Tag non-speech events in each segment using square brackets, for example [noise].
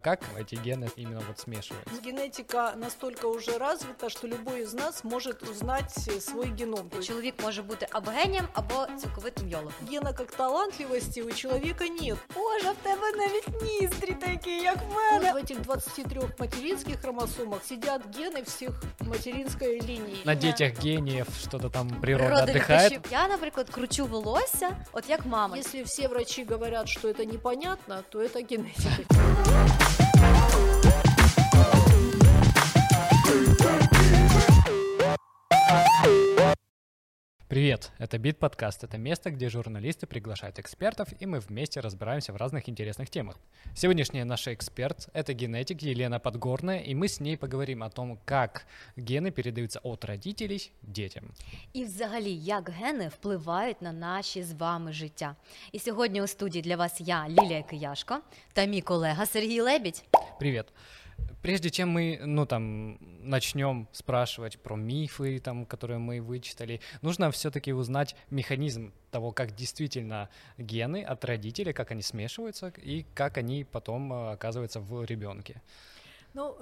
Как эти гены именно вот смешиваются? Генетика настолько уже развита, что любой из нас может узнать свой геном. Чоловік може бути або генієм, або цілковитим йолом. Гена как талантливости у человека нет. Боже, в тебе навіть ніздрі такі, як в Вот мене. в этих 23 материнских хромосомах сидят гены всех материнской линии. На детях гениев что-то там природа Природа отдыхает. відпочив- Я, наприклад, кручу волосся, от як мама. Если все врачи говорят, что это непонятно, то это генетика. [laughs] Привет, это Бит Подкаст. Это место, где журналисты приглашают экспертов, и мы вместе разбираемся в разных интересных темах. Сегодняшний наш эксперт — это генетик Елена Подгорная, и мы с ней поговорим о том, как гены передаются от родителей детям. І взагалі, як гени впливають на наші з вами життя. І сьогодні у студії для вас я, Лілія Кияшко, та мій колега Сергій Лебідь. Привет. Прежде чем мы, ну там, начнем спрашивать про мифы, там, которые мы вычитали, нужно все-таки узнать механизм того, как действительно гены от родителей, как они смешиваются и как они потом э, оказываются в ребенке. Ну,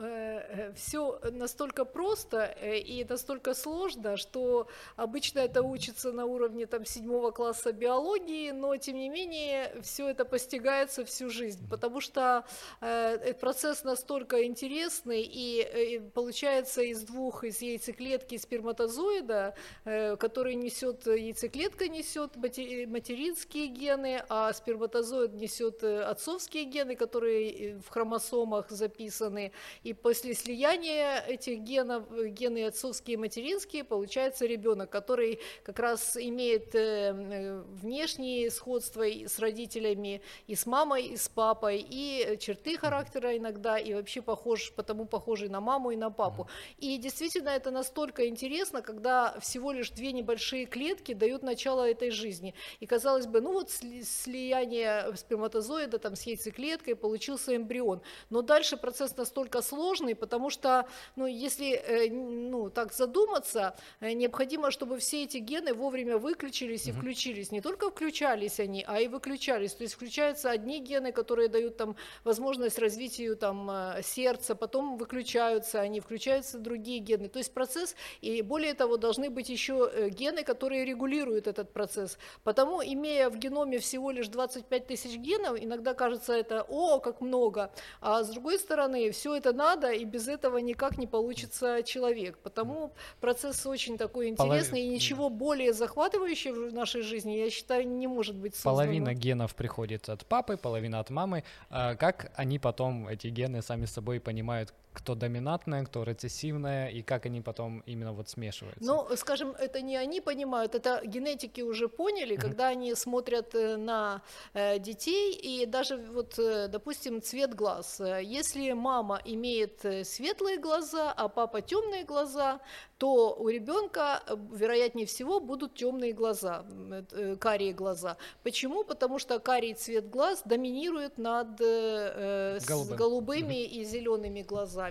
все настолько просто э, и настолько сложно, что обычно это учится на уровне там седьмого класса биологии, но тем не менее все это постигается всю жизнь, потому что э, этот процесс настолько интересный и э, получается из двух, из яйцеклетки и сперматозоида, э, который несет яйцеклетка несет материнские гены, а сперматозоид несет э, отцовские гены, которые э, в хромосомах записаны. И после слияния этих генов, гены отцовские и материнские, получается ребенок, который как раз имеет э, э, внешние сходства с родителями, и с мамой, и с папой, и черты характера иногда, и вообще похож, потому похожий на маму и на папу. И действительно это настолько интересно, когда всего лишь две небольшие клетки дают начало этой жизни. И казалось бы, ну вот сли- слияние сперматозоида там с яйцеклеткой получился эмбрион. Но дальше процесс настолько сложный, потому что, ну, если, э, ну, так задуматься, э, необходимо, чтобы все эти гены вовремя выключились и включились. Не только включались они, а и выключались. То есть включаются одни гены, которые дают там возможность развитию там э, сердца, потом выключаются они, включаются другие гены. То есть процесс, и более того, должны быть еще гены, которые регулируют этот процесс. Потому, имея в геноме всего лишь 25 тысяч генов, иногда кажется это, о, как много, а с другой стороны, все это надо, и без этого никак не получится человек. Потому процесс очень такой Полов- интересный, и ничего более захватывающего в нашей жизни, я считаю, не может быть создано. Половина генов приходит от папы, половина от мамы. А Как они потом, эти гены, сами собой понимают, кто доминантная, кто рецессивная, и как они потом именно вот смешиваются? Ну, скажем, это не они понимают, это генетики уже поняли, Мгм. когда они смотрят э, на э, детей, и даже вот, э, допустим, цвет глаз. Если мама имеет светлые глаза, а папа темные глаза, то у ребенка, вероятнее всего, будут темные глаза, карие глаза. Почему? Потому что карий цвет глаз доминирует над э, голубыми и зелеными глазами.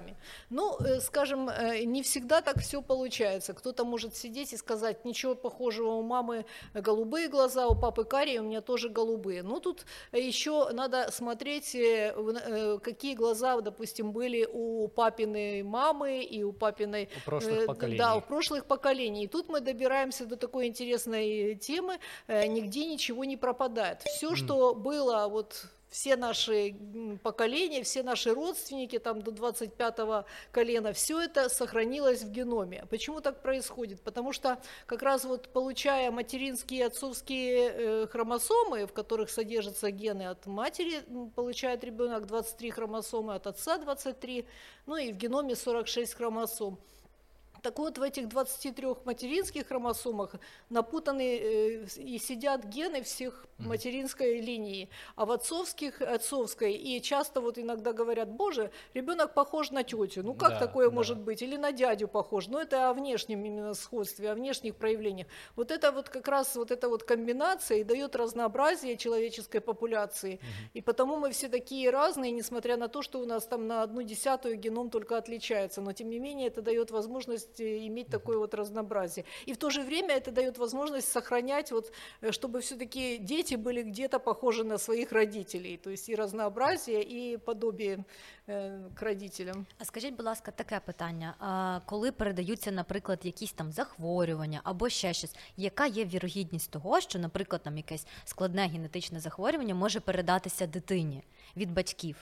Ну, э, скажем, э, не всегда так все получается. Кто-то может сидеть и сказать, ничего похожего у мамы голубые глаза, у папы карие, у меня тоже голубые. Ну, тут еще надо смотреть, э, э, какие глаза, допустим, были у папиной мамы и у папиной У прошлых Э, поколений. Да, у прошлых поколений. И тут мы добираемся до такой интересной темы, э, нигде ничего не пропадает. Все, что было вот все наши поколения, все наши родственники там до 25-го колена, все это сохранилось в геноме. Почему так происходит? Потому что как раз вот получая материнские и отцовские э, хромосомы, в которых содержатся гены от матери, получает ребенок 23 хромосомы, от отца 23, ну и в геноме 46 хромосом. Так вот, в этих 23 материнских хромосомах напутаны э, и сидят гены всех материнской линии, а в отцовских отцовской. И часто вот иногда говорят, боже, ребенок похож на тетю. Ну как Да, такое да. может быть? Или на дядю похож. Но это о внешнем именно сходстве, о внешних проявлениях. Вот это вот как раз вот эта вот комбинация и дает разнообразие человеческой популяции. Мгм. И потому мы все такие разные, несмотря на то, что у нас там на одну десятую геном только отличается. Но тем не менее это дает возможность возможность иметь такое вот разнообразие. И в то же время это дает возможность сохранять, вот, чтобы все-таки дети были где-то похожи на своих родителей, то есть и разнообразие, и подобие к родителям. А скажіть, будь ласка, таке питання: а коли передаються, наприклад, якісь там захворювання або ще щось, яка є вірогідність того, що, наприклад, там якесь складне генетичне захворювання може передатися дитині від батьків?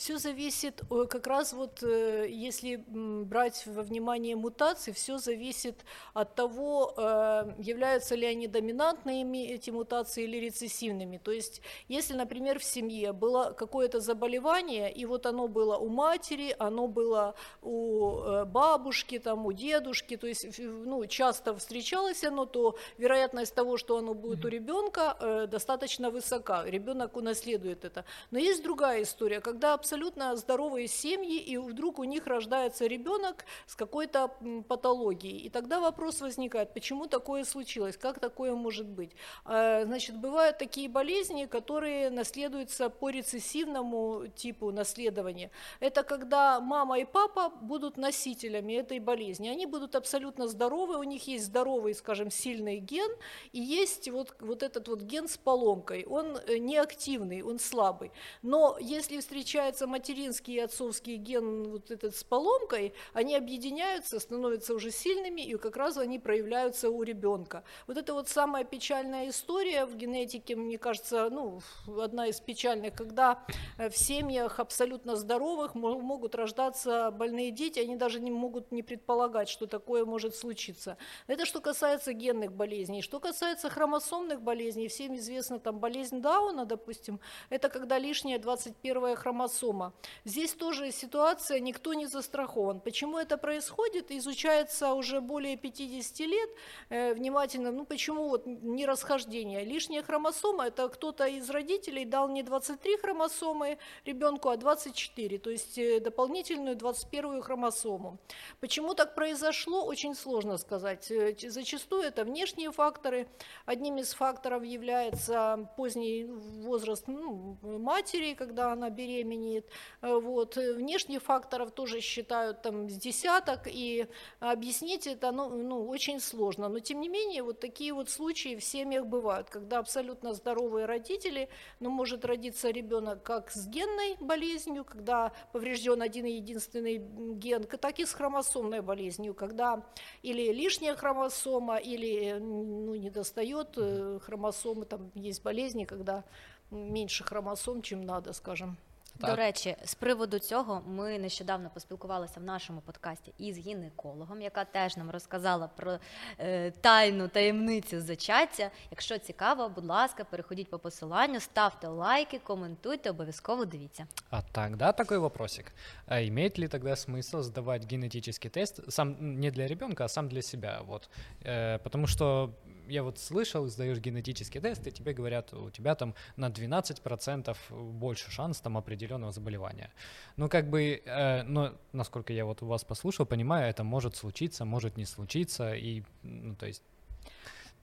Все зависит, как раз вот э, если брать во внимание мутации, все зависит от того, э, являются ли они доминантными, эти мутации, или рецессивными. То есть, если, например, в семье было какое-то заболевание, и вот оно было у матери, оно было у э, бабушки, там, у дедушки, то есть ну, часто встречалось оно, то вероятность того, что оно будет у ребенка, достаточно высока. Ребенок унаследует это. Но есть другая история, когда абсолютно здоровые семьи, и вдруг у них рождается ребенок с какой-то патологией. И тогда вопрос возникает, почему такое случилось, как такое может быть. А, значит, бывают такие болезни, которые наследуются по рецессивному типу наследования. Это когда мама и папа будут носителями этой болезни. Они будут абсолютно здоровы, у них есть здоровый, скажем, сильный ген, и есть вот, вот этот вот ген с поломкой. Он э, неактивный, он слабый. Но если встречается получается, материнский и отцовский ген вот этот с поломкой, они объединяются, становятся уже сильными, и как раз они проявляются у ребенка. Вот это вот самая печальная история в генетике, мне кажется, ну, одна из печальных, когда э, в семьях абсолютно здоровых могут рождаться больные дети, они даже не могут не предполагать, что такое может случиться. Это что касается генных болезней. Что касается хромосомных болезней, всем известно там болезнь Дауна, допустим, это когда лишняя 21 хромосома социума. Здесь тоже ситуация, никто не застрахован. Почему это происходит, изучается уже более 50 лет э, внимательно. Ну почему вот не расхождение? Лишняя хромосома, это кто-то из родителей дал не 23 хромосомы ребенку, а 24, то есть э, дополнительную 21 хромосому. Почему так произошло, очень сложно сказать. Э, зачастую это внешние факторы. Одним из факторов является поздний возраст ну, матери, когда она беременеет, имеет. Э, вот. Э, внешних факторов тоже считают там с десяток, и объяснить это ну, ну, очень сложно. Но тем не менее, вот такие вот случаи в семьях бывают, когда абсолютно здоровые родители, но может родиться ребенок как с генной болезнью, когда поврежден один и единственный ген, так и с хромосомной болезнью, когда или лишняя хромосома, или ну, не достает э, хромосомы, там есть болезни, когда меньше хромосом, чем надо, скажем. Так. До речі, з приводу цього ми нещодавно поспілкувалися в нашому подкасті із гінекологом, яка теж нам розказала про е, тайну таємницю зачаття. Якщо цікаво, будь ласка, переходіть по посиланню, ставте лайки, коментуйте, обов'язково дивіться. А тогда такой вопросик. А имеет ли тогда смысл сдавать генетический тест сам не для ребенка, а сам для себя? Вот. Э, потому что я вот слышал, сдаешь генетический тест, и тебе говорят, у тебя там на 12% больше шанс там определенного заболевания. Ну, как бы, э, но насколько я вот у вас послушал, понимаю, это может случиться, может не случиться, и, ну, то есть,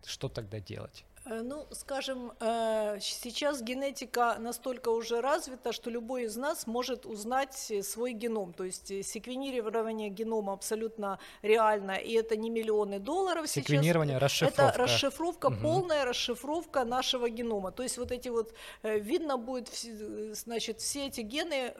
что тогда делать? Э, ну, скажем, э, сейчас генетика настолько уже развита, что любой из нас может узнать свой геном. То есть секвенирование генома абсолютно реально, и это не миллионы долларов Секвенирование, сейчас. расшифровка. Это расшифровка, угу. полная расшифровка нашего генома. То есть вот эти вот, э, видно будет, значит, все эти гены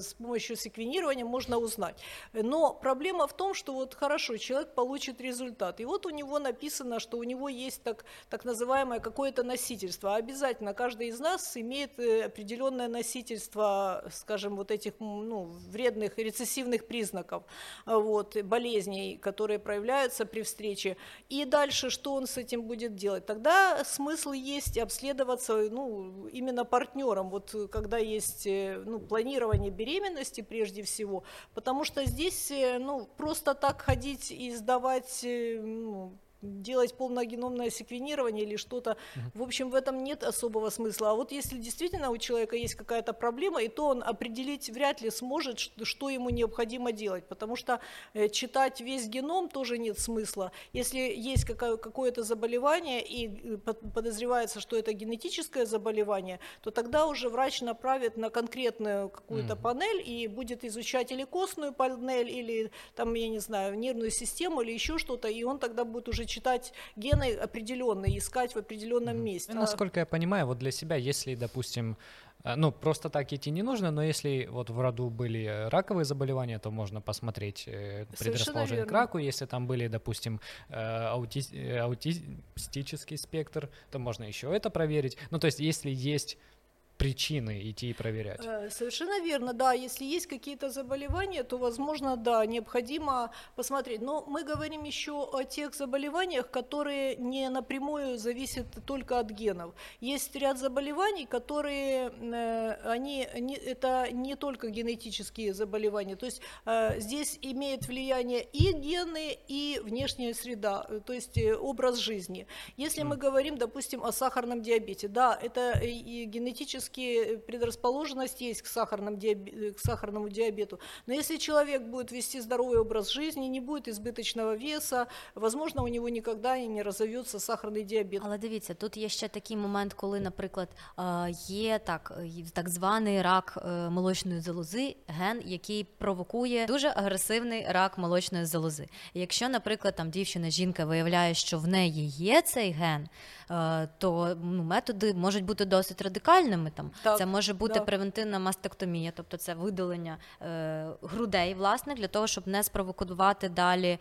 с помощью секвенирования можно узнать. Но проблема в том, что вот хорошо, человек получит результат, и вот у него написано, что у него есть так, так называемый называемое какое-то носительство. Обязательно каждый из нас имеет э, определенное носительство, скажем, вот этих ну, вредных рецессивных признаков, э, вот, болезней, которые проявляются при встрече. И дальше что он с этим будет делать? Тогда смысл есть обследоваться ну, именно партнером, вот когда есть э, ну, планирование беременности прежде всего, потому что здесь ну, просто так ходить и сдавать ну, делать полногеномное секвенирование или что-то. В общем, в этом нет особого смысла. А вот если действительно у человека есть какая-то проблема, и то он определить вряд ли сможет, что ему необходимо делать, потому что э, читать весь геном тоже нет смысла. Если есть какое-то заболевание и э, подозревается, что это генетическое заболевание, то тогда уже врач направит на конкретную какую-то mm панель и будет изучать или костную панель, или там, я не знаю, нервную систему, или еще что-то, и он тогда будет уже читать гены определенные, искать в определенном месте. Ну, насколько я понимаю, вот для себя, если, допустим, э, ну, просто так идти не нужно, но если вот в роду были раковые заболевания, то можно посмотреть э, предрасположение к раку. Если там были, допустим, э, аути... аутистический спектр, то можно еще это проверить. Ну, то есть, если есть причины идти и проверять. Э, совершенно верно, да. Если есть какие-то заболевания, то, возможно, да, необходимо посмотреть. Но мы говорим еще о тех заболеваниях, которые не напрямую зависят только от генов. Есть ряд заболеваний, которые, э, они, не, это не только генетические заболевания. То есть э, здесь имеет влияние и гены, и внешняя среда, то есть образ жизни. Если мы говорим, допустим, о сахарном диабете, да, это и генетически генетические предрасположенность есть к, сахарному диабету, к сахарному диабету. Но если человек будет вести здоровый образ жизни, не будет избыточного веса, возможно, у него никогда и не разовьется сахарний діабет. Але дивіться, тут є ще такий момент, коли, наприклад, є так так званий рак молочної залози, ген, який провокує дуже агресивний рак молочної залози. Якщо, наприклад, там дівчина, жінка виявляє, що в неї є цей ген, то ну, методи можуть бути досить радикальними Там так, це може бути да. превентивна мастектомія, тобто це видалення е, грудей, власне, для того, щоб не спровокувати далі е,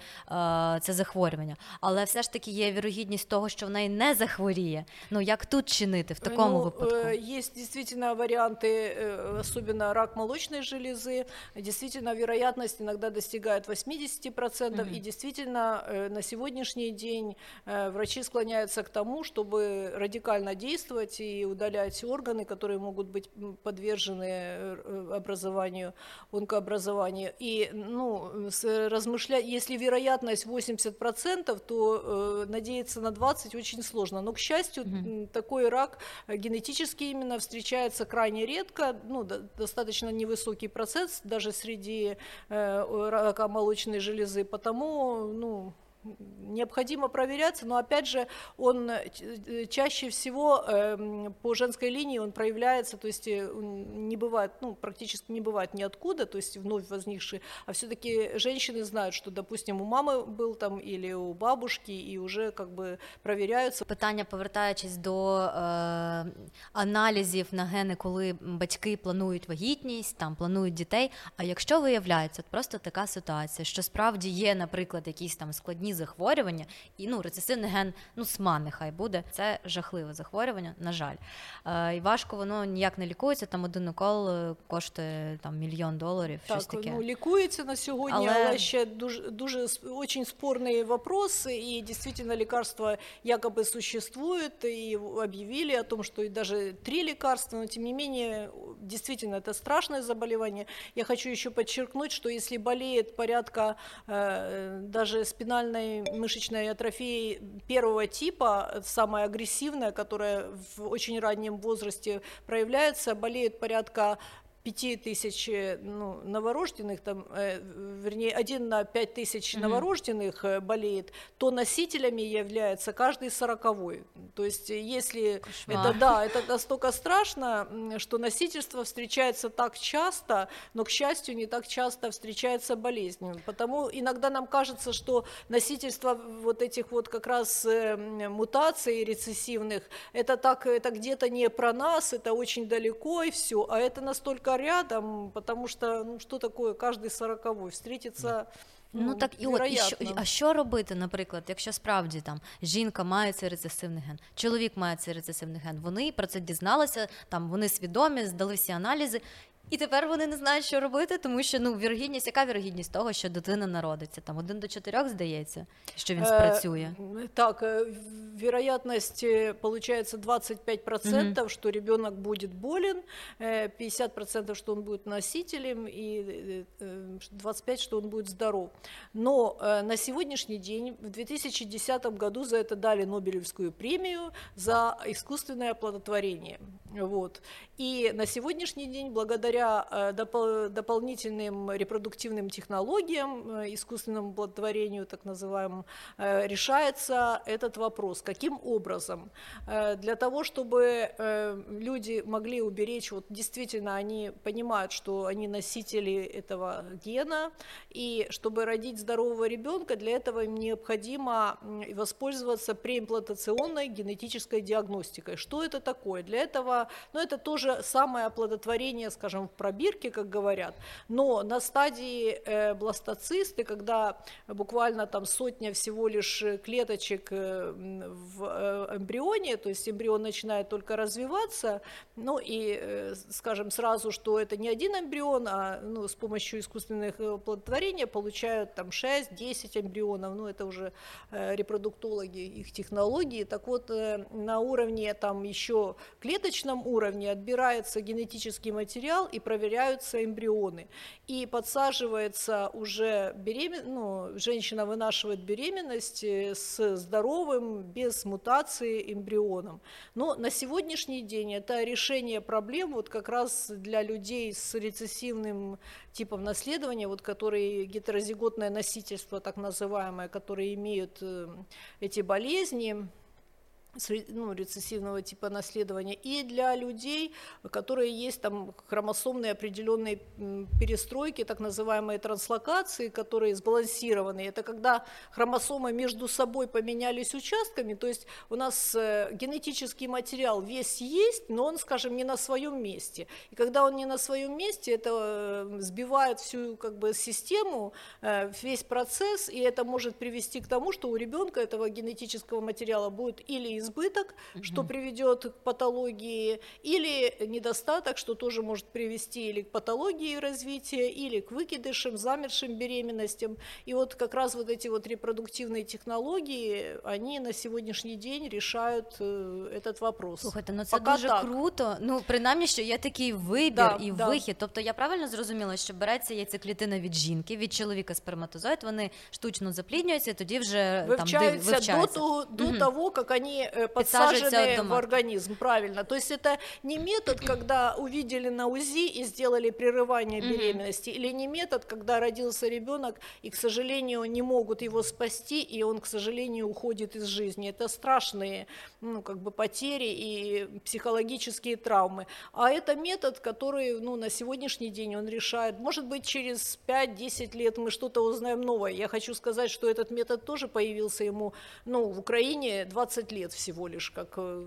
це захворювання. Але все ж таки є вірогідність того, що в неї не захворіє. Ну як тут чинити в такому ну, випадку? Є дійсно варіанти, особливо рак молочної железы. Действительно, вероятность иногда достигает 80%, mm-hmm. и действительно на сегодняшний день врачи склоняются к тому, чтобы радикально действовать и удалять органы, которые могут быть подвержены э, образованию, онкообразованию. И ну, размышлять, если вероятность 80%, то э, надеяться на 20 очень сложно. Но, к счастью, mm-hmm. такой рак генетически именно встречается крайне редко, ну, до, достаточно невысокий процесс даже среди э, рака молочной железы, потому, ну, необходимо проверяться, но опять же он э, э, чаще всего э, по женской линии он проявляется, то есть э, не бывает, ну практически не бывает ниоткуда, то есть вновь возникшие, а все-таки женщины знают, что, допустим, у мамы был там или у бабушки, и уже как бы проверяются. Питання, повертаючись до е, аналізів на гени, коли батьки планують вагітність, там планують дітей. А якщо виявляється, просто така ситуація, що справді є, наприклад, якісь там складні захворювання, і ну рецесивний ген, ну СМА нехай буде. Це жахливе захворювання, на жаль. Е, І важко воно ніяк не лікується. Там один укол е, коштує там мільйон доларів. Так, щось таке. ну лікується на сьогодні, але, але ще дуже дуже очень спорний вопрос, і дійсно лекарства якобы существуют, и объявили о том, что и даже три лекарства, но тем не менее, действительно, это страшное заболевание. Я хочу еще подчеркнуть, что если болеет порядка э, даже спинальной мышечной атрофией первого типа, самая агрессивная, которая в очень раннем возрасте проявляется, болеет порядка 5 тысяч ну, новорожденных, там, э, вернее, один на 5 тысяч mm-hmm. новорожденных э, болеет, то носителями является каждый сороковой. То есть если Кошмар. это, да, это настолько страшно, что носительство встречается так часто, но, к счастью, не так часто встречается болезнь. Потому иногда нам кажется, что носительство вот этих вот как раз э, мутаций рецессивных, это так, это где-то не про нас, это очень далеко и все, а это настолько рядом, потому что ну что такое каждый сороковой встретиться. Ну, ну так і от і що, а що робити, наприклад, якщо справді там жінка має цей рецесивний ген, чоловік має цей рецесивний ген, вони про це дізналися, там вони свідомі, здали всі аналізи. І тепер вони не знають, що робити, тому що ну вірогідність, яка вірогідність того, що дитина народиться? Там один до чотирьох здається, що він спрацює. Э, так, э, вероятность э, получается 25%, угу. что ребенок будет болен, 50%, что он будет носителем, и 25%, что он будет здоров. Но на сегодняшний день, в 2010 году за это дали Нобелевскую премию за искусственное оплодотворение. Вот. И на сегодняшний день, благодаря э, допол- дополнительным репродуктивным технологиям, э, искусственному оплодотворению, так называемому, э, решается этот вопрос. Каким образом? Для того, чтобы люди могли уберечь, вот действительно они понимают, что они носители этого гена, и чтобы родить здорового ребенка, для этого им необходимо воспользоваться преимплантационной генетической диагностикой. Что это такое? Для этого, ну это тоже же самое оплодотворение, скажем, в пробирке, как говорят, но на стадии э, бластоцисты, когда буквально там сотня всего лишь клеточек э, в э, эмбрионе, то есть эмбрион начинает только развиваться, ну и, э, скажем, сразу, что это не один эмбрион, а ну, с помощью искусственных оплодотворения получают там 6-10 эмбрионов, ну это уже э, репродуктологи, их технологии, так вот э, на уровне там еще клеточном уровне отбирают собирается генетический материал и проверяются эмбрионы. И подсаживается уже беремен... ну, женщина вынашивает беременность э, с здоровым, без мутации эмбрионом. Но на сегодняшний день это решение проблем вот как раз для людей с рецессивным типом наследования, вот которые гетерозиготное носительство, так называемое, которые имеют э, эти болезни, ну, рецессивного типа наследования, и для людей, которые есть там хромосомные определенные перестройки, так называемые транслокации, которые сбалансированы. Это когда хромосомы между собой поменялись участками, то есть у нас э, генетический материал весь есть, но он, скажем, не на своем месте. И когда он не на своем месте, это э, сбивает всю как бы систему, э, весь процесс, и это может привести к тому, что у ребенка этого генетического материала будет или избыток, угу. что приведет к патологии, или недостаток, что тоже может привести или к патологии развития, или к выкидышам, замершим беременностям. И вот как раз вот эти вот репродуктивные технологии, они на сегодняшний день решают э, этот вопрос. Слухайте, ну це Пока дуже так. круто. Ну, принаймні, що є такий вибір да, і да. вихід. Тобто я правильно зрозуміла, що береться яйцеклітина від жінки, від чоловіка сперматозоїд, вони штучно запліднюються, і тоді вже вивчаються там вивчаються. до, до угу. того, как они подсажены в организм, правильно. То есть это не метод, когда увидели на УЗИ и сделали прерывание беременности, или не метод, когда родился ребенок и, к сожалению, не могут его спасти, и он, к сожалению, уходит из жизни. Это страшные ну, как бы потери и психологические травмы. А это метод, который ну, на сегодняшний день он решает. Может быть, через 5-10 лет мы что-то узнаем новое. Я хочу сказать, что этот метод тоже появился ему ну, в Украине 20 лет всего лишь, как э,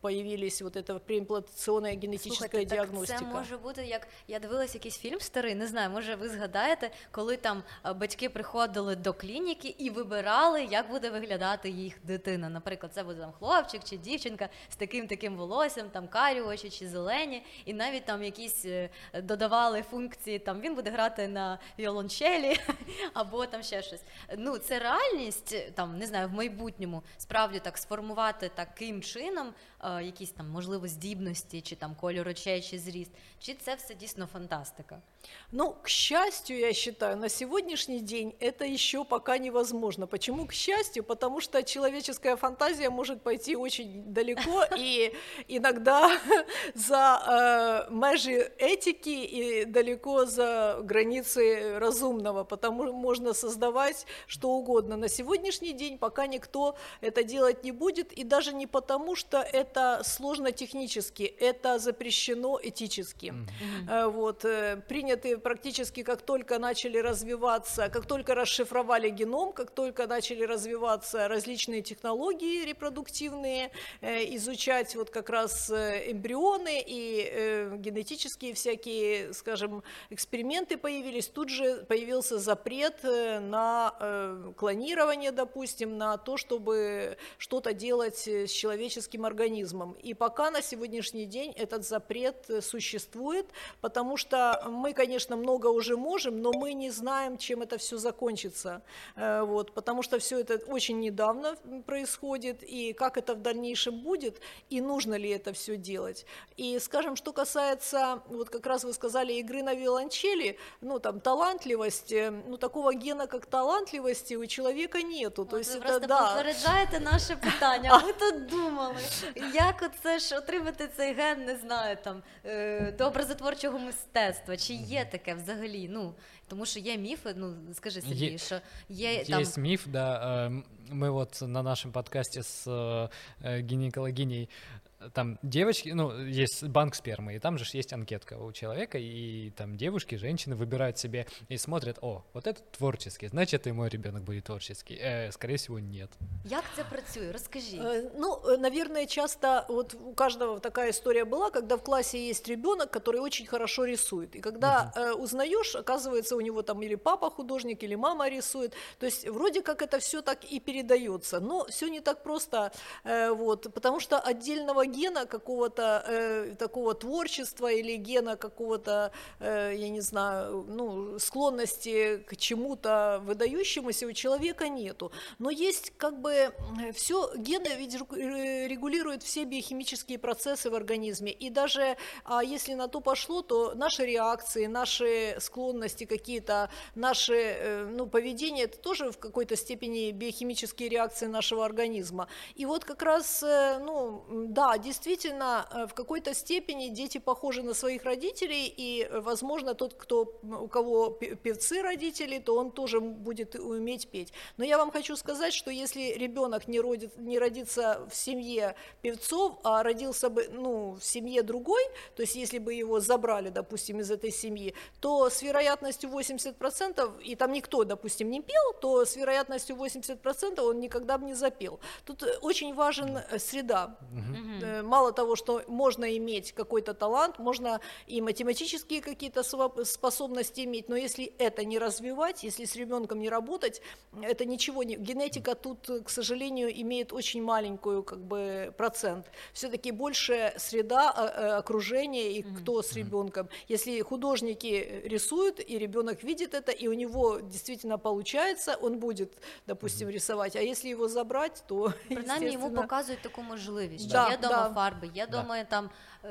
появились вот эта преімплантаційна генетична Слухайте, діагностика. Так це може бути як я дивилась якийсь фільм старий, не знаю, може ви згадаєте, коли там е, батьки приходили до клініки і вибирали, як буде виглядати їх дитина. Наприклад, це буде там хлопчик чи дівчинка з таким таким волоссям, там карі очі чи зелені, і навіть там якісь е, додавали функції. Там він буде грати на віолончелі [laughs] або там ще щось. Ну це реальність, там не знаю, в майбутньому справді так сформувати таким чином якісь там можливо здібності, чи там кольор очей, чи зріст, чи це все дійсно фантастика? Ну, к счастью, я считаю, на сегодняшний день это еще пока невозможно. Почему к счастью? Потому что человеческая фантазия может пойти очень далеко [laughs] и иногда [laughs] за э, межи этики и далеко за границы разумного, потому можно создавать что угодно. На сегодняшний день пока никто это делать не будет, и даже не потому, что это сложно технически, это запрещено этически. Mm-hmm. Вот, э, приняты практически как только начали развиваться, как только расшифровали геном, как только начали развиваться различные технологии репродуктивные, э, изучать вот как раз эмбрионы и генетические всякие, скажем, эксперименты появились, тут же появился запрет на клонирование, допустим, на то, чтобы что-то делать с человеческим организмом организмом. И пока на сегодняшний день этот запрет э, существует, потому что мы, конечно, много уже можем, но мы не знаем, чем это все закончится. Э, вот, потому что все это очень недавно происходит, и как это в дальнейшем будет, и нужно ли это все делать. И, скажем, что касается, вот как раз вы сказали, игры на виолончели, ну, там, талантливости, ну, такого гена, как талантливости у человека нету. То есть это, да. попереджаєте наше питання. [laughs] А ми тут думали, як оце ж отримати цей ген, не знаю, там е, до образотворчого мистецтва. Чи є таке взагалі? Ну тому що є міфи. Ну скажи Сергій, Є- що є там Есть миф, да. э, Мы вот на нашем подкасте с э, э, гинекологиней э, там девочки, ну, есть банк спермы, и там же есть анкетка у человека, и там девушки, женщины выбирают себе и смотрят, о, вот это творческий, значит, и мой ребенок будет творческий. Э, скорее всего, нет. як це працює? Э, Ну, наверное, часто вот у каждого такая история была, когда в классе есть ребенок, который очень хорошо рисует. И когда э, узнаешь, оказывается, у него там или папа художник, или мама рисует. То есть вроде как это все так и передается, но все не так просто, э, вот, потому что отдельного гена какого-то э, такого творчества или гена какого-то, э, я не знаю, ну, склонности к чему-то выдающемуся у человека нету. Но есть как бы все, гены ведь э, регулируют все биохимические процессы в организме. И даже а, если на то пошло, то наши реакции, наши склонности какие-то, наше э, ну, поведение, это тоже в какой-то степени биохимические реакции нашего организма. И вот как раз, э, ну, да, действительно, э, в какой-то степени дети похожи на своих родителей, и, э, возможно, тот, кто, у кого пе- певцы родители, то он тоже будет уметь петь. Но я вам хочу сказать, что если ребенок не, родит, не родится в семье певцов, а родился бы ну, в семье другой, то есть если бы его забрали, допустим, из этой семьи, то с вероятностью 80%, и там никто, допустим, не пел, то с вероятностью 80% он никогда бы не запел. Тут э, очень важен среда. Э, Мало того, что можно иметь какой-то талант, можно и математические какие-то сва- способности иметь, но если это не развивать, если с ребенком не работать, это ничего не... Генетика тут, э, к сожалению, имеет очень маленькую как бы процент. Все-таки больше среда, а, э, окружение и кто с ребенком. Если художники рисуют, и ребенок видит это, и у него действительно получается, он будет, допустим, рисовать. А если его забрать, то [laughs] Принаймні йому естественно, показують таку можливість, що Да, є дома да. фарби, є Да. дома там е,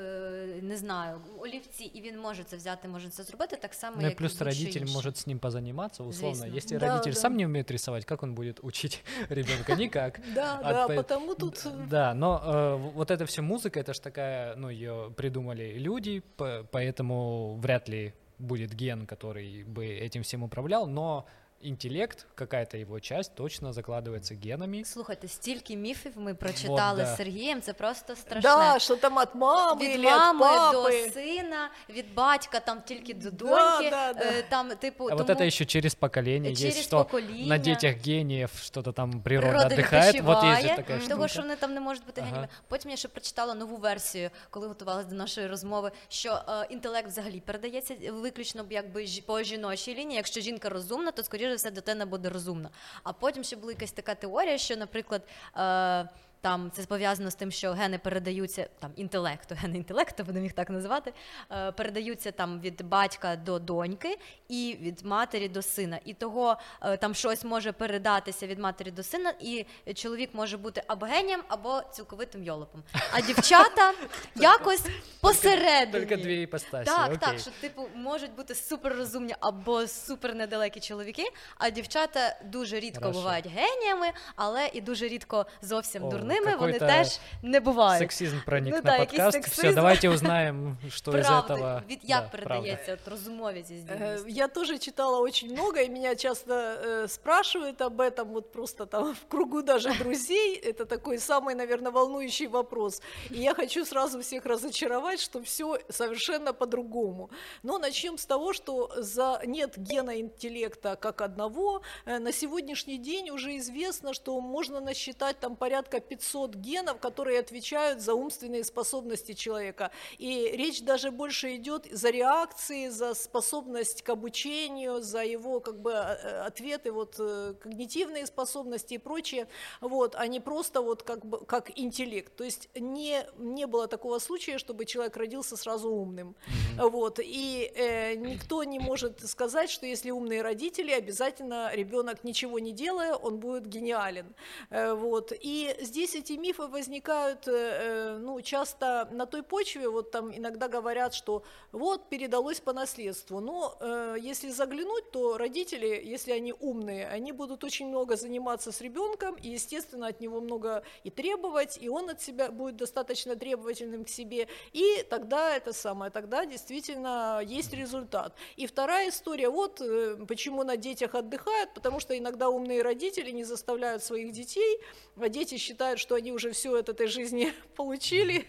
не знаю, олівці, і він може це взяти, може це зробити так само, Ну и як плюс і будь-що родитель інше. может с ним позаниматься, условно. Звісно. Если Да, родитель да. сам не умеет рисовать, как он будет учить [laughs] ребенка? Никак. [laughs] Да, А да, по- потому тут... э, Да, но э, в- вот эта вся музыка, это ж такая, ну, ее придумали люди, по- поэтому вряд ли будет ген, который бы этим всем управлял, но интеллект, какая-то его часть точно закладывается генами. Слухайте, стільки міфів ми прочитали да. з Сергієм, це просто страшне. Да, что там от мамы від или от мами папы. до сина, від батька там тільки до Да, доньки. да, да. е, Там, типу, А тому вот это еще через поколение через есть, что покоління. на детях гениев что-то там природа, Природа отдыхает. Вот есть відпочиває, же такая того, штука. що вони там не можуть бути Ага. геніями. Потім я ще прочитала нову версію, коли готувалася до нашої розмови, що е, інтелект взагалі передається виключно якби жі- по жіночій лінії. Якщо жінка розумна, то скоріше все дитина буде розумна. А потім ще була якась така теорія, що, наприклад. Е, там це пов'язано з тим, що гени передаються там інтелекту, гени інтелекту, будемо їх так називати, е, передаються там від батька до доньки і від матері до сина. І того е, там щось може передатися від матері до сина, і чоловік може бути або генієм, або цілковитим йолопом. А дівчата [laughs] якось посередині. Только две ипостаси, Так, так, що типу можуть бути суперрозумні або супер недалекі чоловіки, а дівчата дуже рідко бувають геніями, але і дуже рідко зовсім О, дурними вони какой-то теж не бувають. Сексизм проник Ну на да, якийсь подкаст. сексизм. Все, давайте узнаем, что из Правда, этого. від як Да, правда. передається от розумовість і Э, здібність? Я тоже читала очень много, и меня часто э, спрашивают об этом, вот просто там в кругу даже [laughs] друзей. Это такой самый, наверное, волнующий вопрос. И я хочу сразу всех разочаровать, что все совершенно по-другому. Но начнем с того, что за нет гена интеллекта как одного. Э, На сегодняшний день уже известно, что можно насчитать там порядка 500 генов, которые отвечают за умственные способности человека. И речь даже больше идет за реакции, за способность к обучению, за его как бы э, ответы, вот э, когнитивные способности и прочее, вот, а не просто вот как бы как интеллект. То есть не, не было такого случая, чтобы человек родился сразу умным. Mm-hmm. Вот, и э, никто не может сказать, что если умные родители, обязательно ребенок ничего не делая, он будет гениален. Э, вот. И здесь эти мифы возникают э, э, ну, часто на той почве, вот там иногда говорят, что вот передалось по наследству. Но если заглянуть, то родители, если они умные, они будут очень много заниматься с ребенком, и, естественно, от него много и требовать, и он от себя будет достаточно требовательным к себе, и тогда это самое, тогда действительно есть результат. И вторая история, вот почему на детях отдыхают, потому что иногда умные родители не заставляют своих детей, а дети считают, что они уже все от этой жизни [laughs] получили,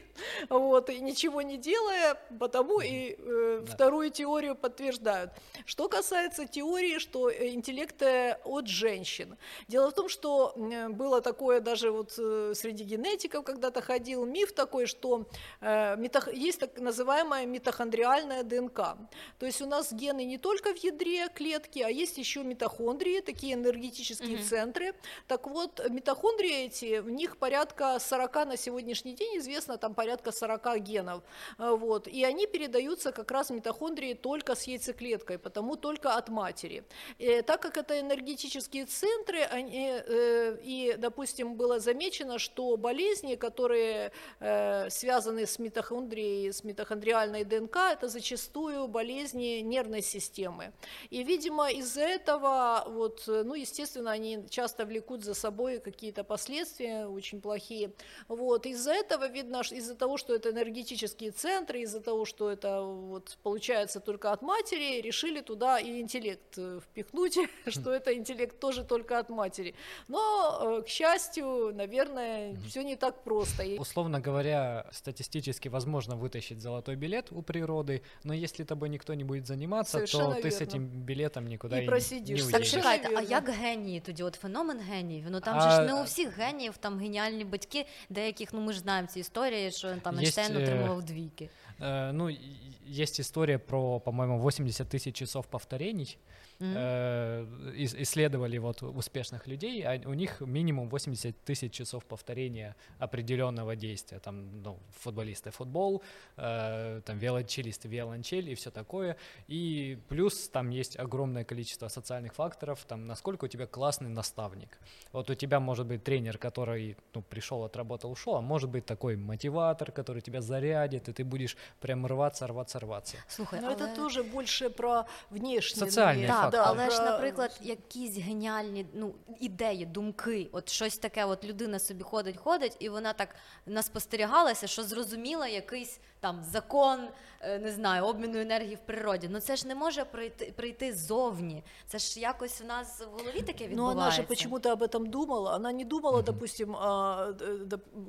вот, и ничего не делая, потому и э, да. вторую теорию подтверждают. Что касается теории, что интеллект от женщин. Дело в том, что было такое даже вот э, среди генетиков когда-то ходил миф такой, что э, есть так называемая митохондриальная ДНК. То есть у нас гены не только в ядре клетки, а есть еще митохондрии, такие энергетические угу. центры. Так вот, митохондрии эти, в них порядка 40 на сегодняшний день, известно, там порядка 40 генов. А, вот, и они передаются как раз митохондрии только с яйцеклеткой, потому только от матери. И, э, так как это энергетические центры, они, э, и, допустим, было замечено, что болезни, которые э, связаны с митохондрией, с митохондриальной ДНК, это зачастую болезни нервной системы. И, видимо, из-за этого, вот, ну, естественно, они часто влекут за собой какие-то последствия очень плохие. Вот. Из-за этого видно, из-за того, что это энергетические центры, из-за того, что это вот, получается только от матери, решили туда и интеллект э, впихнуть, [laughs] что это интеллект тоже только от матери. Но, э, к счастью, наверное, все не так просто. Условно говоря, статистически возможно вытащить золотой билет у природы, но если тобой никто не будет заниматься, Совершенно то ты верно. с этим билетом никуда і, і просидиш. Так чекайте, а як генії тоді? От феномен геніїв? Ну там а... же ж не у всіх геніїв, там геніальні батьки, деяких, ну ми ж знаємо ці історії, що там Ейнштейн отримував двійки. Э, ну, есть история про, по-моему, 80 тысяч часов повторений. Mm-hmm. исследовали вот успешных людей, а у них минимум 80 тысяч часов повторения определенного действия. Там, ну, футболисты футбол, э, там велончелисты виолончель и все такое. И плюс там есть огромное количество социальных факторов, там, насколько у тебя классный наставник. Вот у тебя может быть тренер, который, ну, пришел, отработал, ушел, а может быть такой мотиватор, который тебя зарядит, и ты будешь прям рваться, рваться, рваться. Слушай, но але... это тоже больше про внешние. Социальные факторы да, але ж, наприклад, якісь геніальні ну, ідеї, думки, от щось таке, от людина собі ходить, ходить, і вона так наспостерігалася, що зрозуміла якийсь там закон, е, не знаю, обміну енергії в природі. Ну це ж не може прийти прийти ззовні. Це ж якось в нас в голові таке відбувається. Ну, вона же почему-то об этом думала. Она не думала, mm-hmm. допустим, а,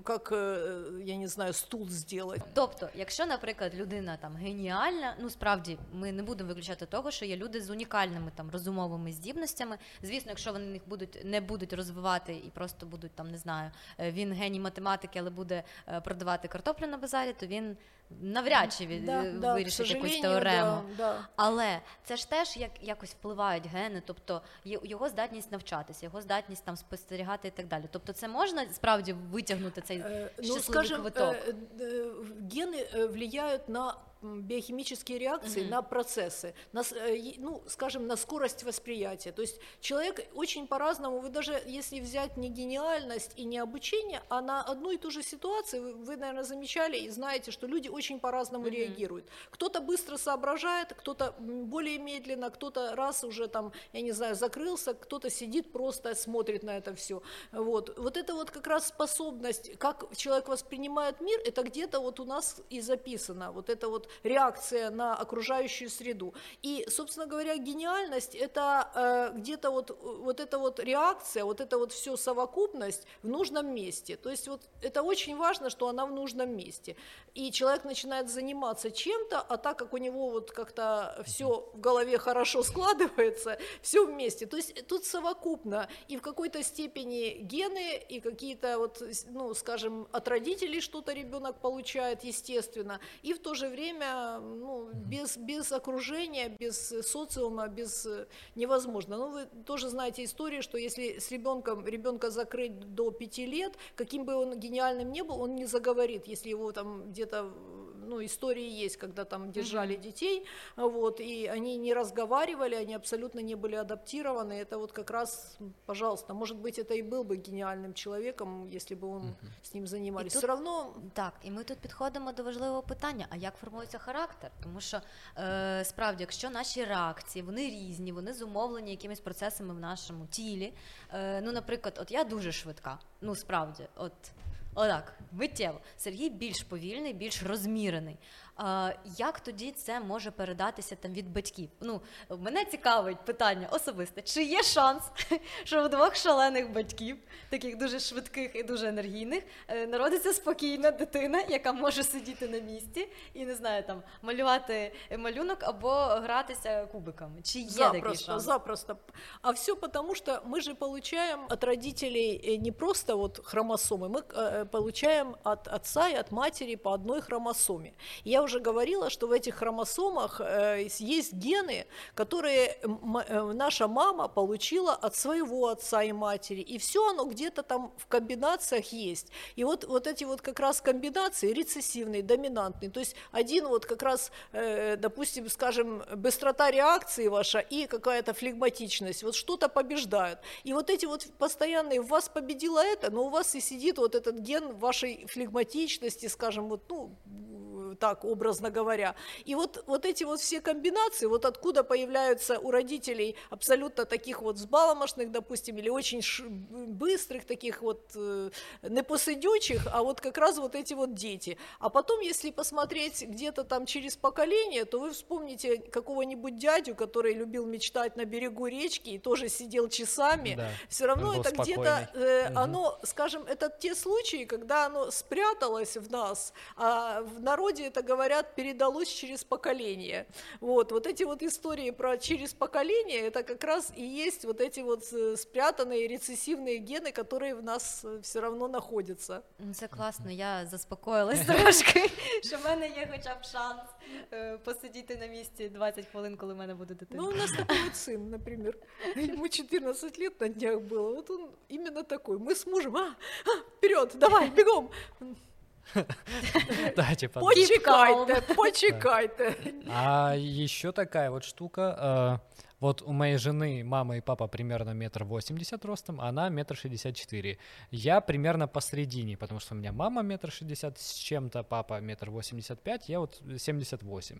как, э, я не знаю, стул сделать. Тобто, якщо, наприклад, людина там геніальна, ну справді ми не будемо виключати того, що є люди з унікальними там розумовими здібностями. Звісно, якщо вони їх будуть не будуть розвивати і просто будуть там, не знаю, е, він геній математики, але буде е, продавати картоплю на базарі, то він навряд чи від, да, да, вирішить якусь теорему. Да, Але це ж теж як якось впливають гени, тобто його здатність навчатися, його здатність там спостерігати і так далі. Тобто, це можна справді витягнути цей е, щасливий ну, скажем, квиток? Гени впливають на биохимические реакции mm-hmm. на процессы, на, э, ну, скажем, на скорость восприятия. То есть человек очень по-разному, вы даже если взять не гениальность и не обучение, а на одну и ту же ситуацию, вы, вы наверное, замечали и знаете, что люди очень по-разному mm-hmm. реагируют. Кто-то быстро соображает, кто-то более медленно, кто-то раз уже там, я не знаю, закрылся, кто-то сидит просто смотрит на это все. Вот. вот это вот как раз способность, как человек воспринимает мир, это где-то вот у нас и записано. Вот это вот реакция на окружающую среду. И, собственно говоря, гениальность это э, где-то вот, вот эта вот реакция, вот это вот все совокупность в нужном месте. То есть вот это очень важно, что она в нужном месте. И человек начинает заниматься чем-то, а так как у него вот как-то все в голове хорошо складывается, все вместе. То есть тут совокупно и в какой-то степени гены, и какие-то вот, ну, скажем, от родителей что-то ребенок получает, естественно, и в то же время, ну, без, без окружения, без социума, без невозможно. Ну, вы тоже знаете историю, что если с ребенком ребенка закрыть до пяти лет, каким бы он гениальным не был, он не заговорит, если его там где-то ну, истории есть, когда там держали mm-hmm. детей, вот, и они не разговаривали, они абсолютно не были адаптированы. Это вот как раз, пожалуйста, может быть, это и был бы геніальним чоловіком, якщо б він mm-hmm. з ним займалися. Все равно так, і ми тут підходимо до важливого питання: а як формується характер? Тому що е, справді, якщо наші реакції вони різні, вони зумовлені якимись процесами в нашому тілі. Е, ну, наприклад, от я дуже швидка, ну справді, от. Отак, миттєво. Сергій більш повільний, більш розмірений. Як тоді це може передатися там від батьків? Ну, Мене цікавить питання особисте: чи є шанс, [laughs] що у двох шалених батьків, таких дуже швидких і дуже енергійних, е, народиться спокійна дитина, яка може сидіти на місці і не знаю, там малювати малюнок або гратися кубиками? Чи є запросто, такий шанс? Запросто. А все потому, что мы же получаем от родителей э, не просто вот хромосомы, мы э, получаем от отца и от матери по одной хромосоме. Я уже говорила, что в этих хромосомах э, есть гены, которые э, наша мама получила от своего отца и матери, и все оно где-то там в комбинациях есть. И вот, вот эти вот как раз комбинации рецессивные, доминантные, то есть один вот как раз, э, допустим, скажем, быстрота реакции ваша и какая-то флегматичность, вот что-то побеждают. И вот эти вот постоянные, в вас победило это, но у вас и сидит вот этот ген вашей флегматичности, скажем, вот, ну, так образно говоря. И вот, вот эти вот все комбинации, вот откуда появляются у родителей абсолютно таких вот взбаломошных, допустим, или очень быстрых таких вот э, непосидючих, а вот как раз вот эти вот дети. А потом, если посмотреть где-то там через поколение, то вы вспомните какого-нибудь дядю, который любил мечтать на берегу речки и тоже сидел часами. Да, Все равно это где-то, э, угу. оно, скажем, это те случаи, когда оно спряталось в нас, а в народе люди это говорят, передалось через поколение. Вот, вот эти вот истории про через поколение, это как раз и есть вот эти вот э, спрятанные рецессивные гены, которые в нас э, все равно находятся. Це класно, я заспокоїлась [laughs] трошки, що в мене є хоча б шанс посидіти на місці 20 хвилин, коли в мене буде дитина. Ну, у нас такой вот сын, например, ему 14 лет на днях было, вот он именно такой, мы с мужем, а, а вперед, давай, бегом, [laughs] Да, типа. Почекайте, почекайте. А еще такая вот штука. Э, вот у моей жены мама и папа примерно метр восемьдесят ростом, а она метр шестьдесят четыре. Я примерно посередине, потому что у меня мама метр шестьдесят с чем-то, папа метр восемьдесят пять, я вот семьдесят восемь.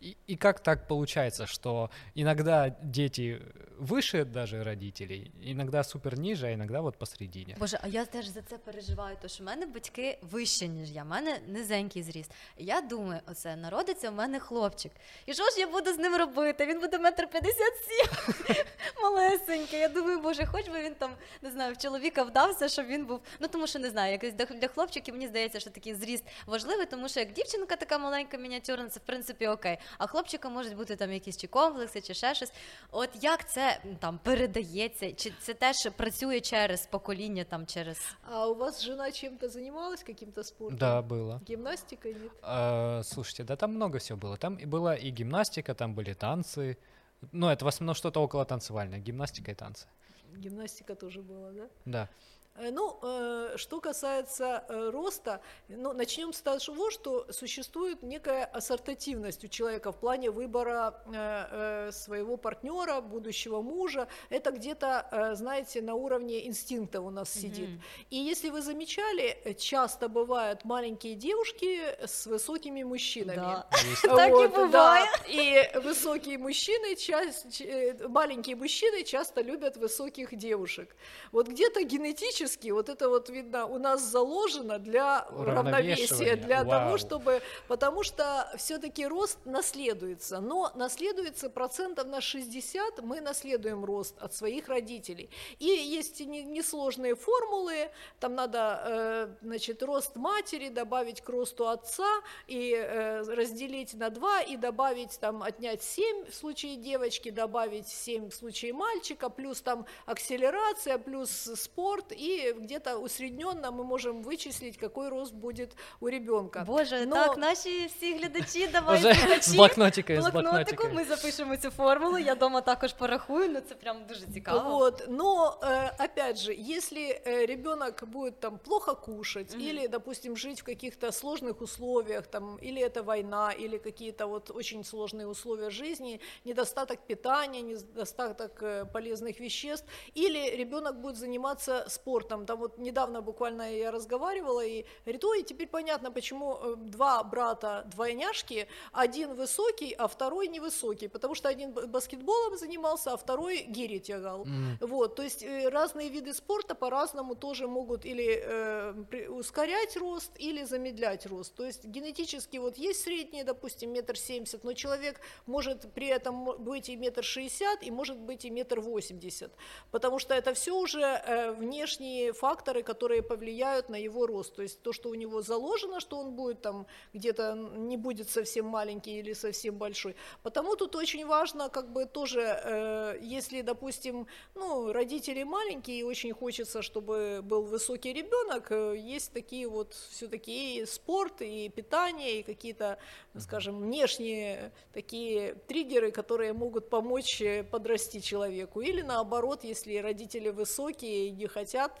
И, и как так получается, что иногда дети выше даже родителей, иногда супер ниже, а иногда вот посередині. Боже, а я теж за це переживаю, тому що в мене батьки вище, ніж я, в мене низенький зріст. Я думаю, оце народиться в мене хлопчик. І що ж я буду з ним робити? Він буде метр п'ятдесят сім, [laughs] малесенький. Я думаю, боже, хоч би він там не знаю, в чоловіка вдався, щоб він був. Ну тому що не знаю, якось для хлопчиків мені здається, що такий зріст важливий, тому що як дівчинка така маленька, мініатюрна, це в принципі окей а хлопчика можуть бути там якісь чи комплекси, чи ще щось. От як це там передається? Чи це теж працює через покоління, там через. А у вас жена чем-то занималась, каким-то спортом? Да, было. Гимнастикой нет? А, слушайте, да там много всего было. Там и была и гимнастика, там были танцы. Ну, это в основном что-то около танцевальное, гимнастика и танцы. Гимнастика тоже была, да? Да. Э, ну, э, что касается э, роста, ну, начнем с того, что существует некая ассортативность у человека в плане выбора своего партнера, будущего мужа. Это где-то, знаете, на уровне инстинкта у нас mm-hmm. сидит. И если вы замечали, часто бывают маленькие девушки с высокими мужчинами. Да. [laughs] Так и бывает. И высокие мужчины, маленькие мужчины часто любят высоких девушек. Вот где-то генетически генетически вот это вот видно у нас заложено для равновесия, для Вау. того, чтобы, потому что все-таки рост наследуется, но наследуется процентов на 60 мы наследуем рост от своих родителей. И есть несложные формулы, там надо, э, значит, рост матери добавить к росту отца и э, разделить на 2 и добавить там отнять 7 в случае девочки, добавить 7 в случае мальчика, плюс там акселерация, плюс спорт, и где-то усредненно мы можем вычислить, какой рост будет у ребенка. Боже, Но... так, наші всі глядачі, давай з блокнотика, з блокнотику, ми запишемо цю формулу, я дома також порахую, ну це прям дуже цікаво. Вот, но, э, опять же, если э, ребенок будет там плохо кушать, mm-hmm. или, допустим, жить в каких-то сложных условиях, там, или это война, или какие-то вот очень сложные условия жизни, недостаток питания, недостаток э, полезных веществ, или ребенок будет заниматься спортом. там вот недавно буквально я разговаривала и говорит, ой, теперь понятно, почему э, два брата двойняшки, один высокий, а второй невысокий, потому что один баскетболом занимался, а второй гири тягал. Mm. Вот, то есть э, разные виды спорта по-разному тоже могут или э, ускорять рост, или замедлять рост. То есть генетически вот есть средний, допустим, метр семьдесят, но человек может при этом быть и метр шестьдесят, и может быть и метр восемьдесят, потому что это все уже э, внешние факторы, которые повлияют на его рост. То есть то, что у него заложено, что он будет там где-то не будет совсем маленький или совсем большой. Потому тут очень важно, как бы тоже, э, если, допустим, ну, родители маленькие и очень хочется, чтобы был высокий ребенок, э, есть такие вот все-таки и спорт, и питание, и какие-то, скажем, внешние такие триггеры, которые могут помочь э, подрасти человеку. Или наоборот, если родители высокие и не хотят,